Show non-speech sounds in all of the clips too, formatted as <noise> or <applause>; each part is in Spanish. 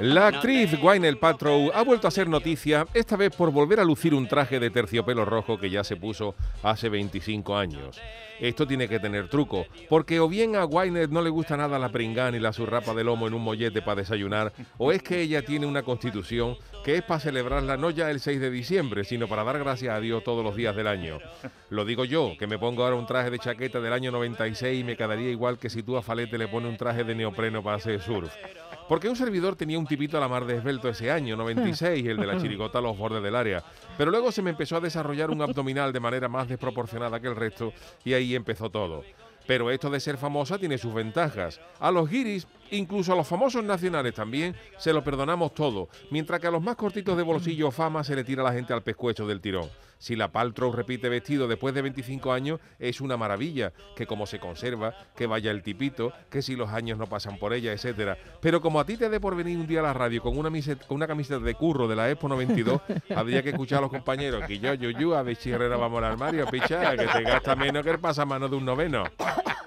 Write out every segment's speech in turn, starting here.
La actriz Gwyneth Paltrow ha vuelto a ser noticia, esta vez por volver a lucir un traje de terciopelo rojo que ya se puso hace 25 años. Esto tiene que tener truco, porque o bien a Gwyneth no le gusta nada la pringán y la surrapa de lomo en un mollete para desayunar, o es que ella tiene una constitución que es para celebrarla no ya el 6 de diciembre, sino para dar gracias a Dios todos los días del año. Lo digo yo, que me pongo ahora un traje de chaqueta del año 96 y me quedaría igual que si tú a Falete le pones un traje de neopreno para hacer surf. Porque un servidor tenía un tipito a la mar de esbelto ese año, 96, el de la chirigota a los bordes del área. Pero luego se me empezó a desarrollar un abdominal de manera más desproporcionada que el resto y ahí empezó todo. Pero esto de ser famosa tiene sus ventajas. A los guiris, incluso a los famosos nacionales también, se lo perdonamos todo, mientras que a los más cortitos de bolsillo o fama se le tira la gente al pescuecho del tirón. Si la Paltrow repite vestido después de 25 años, es una maravilla, que como se conserva, que vaya el tipito, que si los años no pasan por ella, etcétera. Pero como a ti te dé por venir un día a la radio con una, con una camiseta de curro de la Expo 92, <laughs> habría que escuchar a los compañeros que yo, yo, yo, a ver si Herrera vamos al armario, picha, que te gasta menos que el pasamano de un noveno.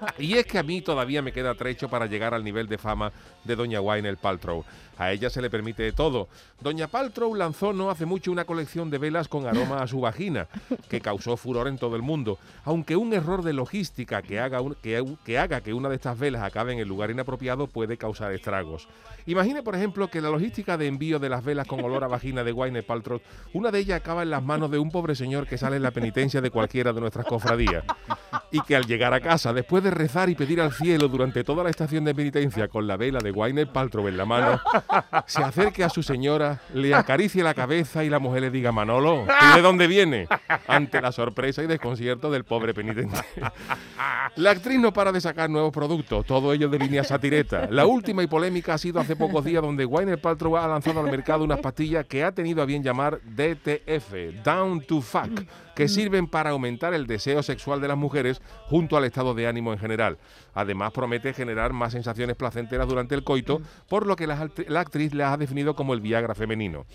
<laughs> Y es que a mí todavía me queda trecho para llegar al nivel de fama de Doña el Paltrow. A ella se le permite todo. Doña Paltrow lanzó no hace mucho una colección de velas con aroma a su vagina, <laughs> que causó furor en todo el mundo. Aunque un error de logística que haga, que, que haga que una de estas velas acabe en el lugar inapropiado puede causar estragos. Imagine, por ejemplo, que la logística de envío de las velas con olor a vagina de Gwyneth Paltrow, una de ellas acaba en las manos de un pobre señor que sale en la penitencia de cualquiera de nuestras cofradías. Y que al llegar a casa, después de rezar y pedir al cielo durante toda la estación de penitencia con la vela de Gwyneth Paltrow en la mano, se acerque a su señora, le acaricie la cabeza y la mujer le diga, Manolo, ¿y de dónde viene? Ante la sorpresa y desconcierto del pobre penitente. La actriz no para de sacar nuevos productos, todo ello de línea satireta. La última y polémica ha sido hace pocos días donde Gwyneth Paltrow ha lanzado al mercado unas pastillas que ha tenido a bien llamar DTF, Down to Fuck, que sirven para aumentar el deseo sexual de las mujeres junto al estado de ánimo en general. Además promete generar más sensaciones placenteras durante el coito, por lo que la, la actriz la ha definido como el Viagra femenino.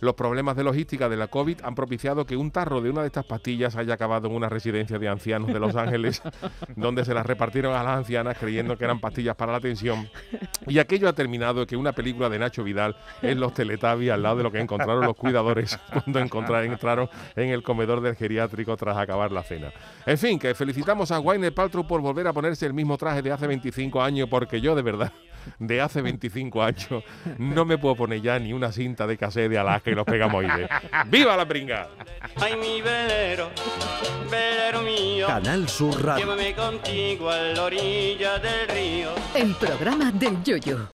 Los problemas de logística de la COVID han propiciado que un tarro de una de estas pastillas haya acabado en una residencia de ancianos de Los Ángeles, <laughs> donde se las repartieron a las ancianas creyendo que eran pastillas para la tensión. Y aquello ha terminado que una película de Nacho Vidal en los Teletubbies al lado de lo que encontraron los cuidadores <laughs> cuando entraron en el comedor del geriátrico tras acabar la cena. En fin, que felicitamos a Wayne Paltrow por volver a ponerse el mismo traje de hace 25 años, porque yo de verdad de hace 25 años, no me puedo poner ya ni una cinta de cassette de Alaska y los pegamos ahí. ¡Viva la pringa! Ay, mi velero, velero mío. Canal Sur Radio. Llévame contigo a la orilla del río. El programa del yoyo.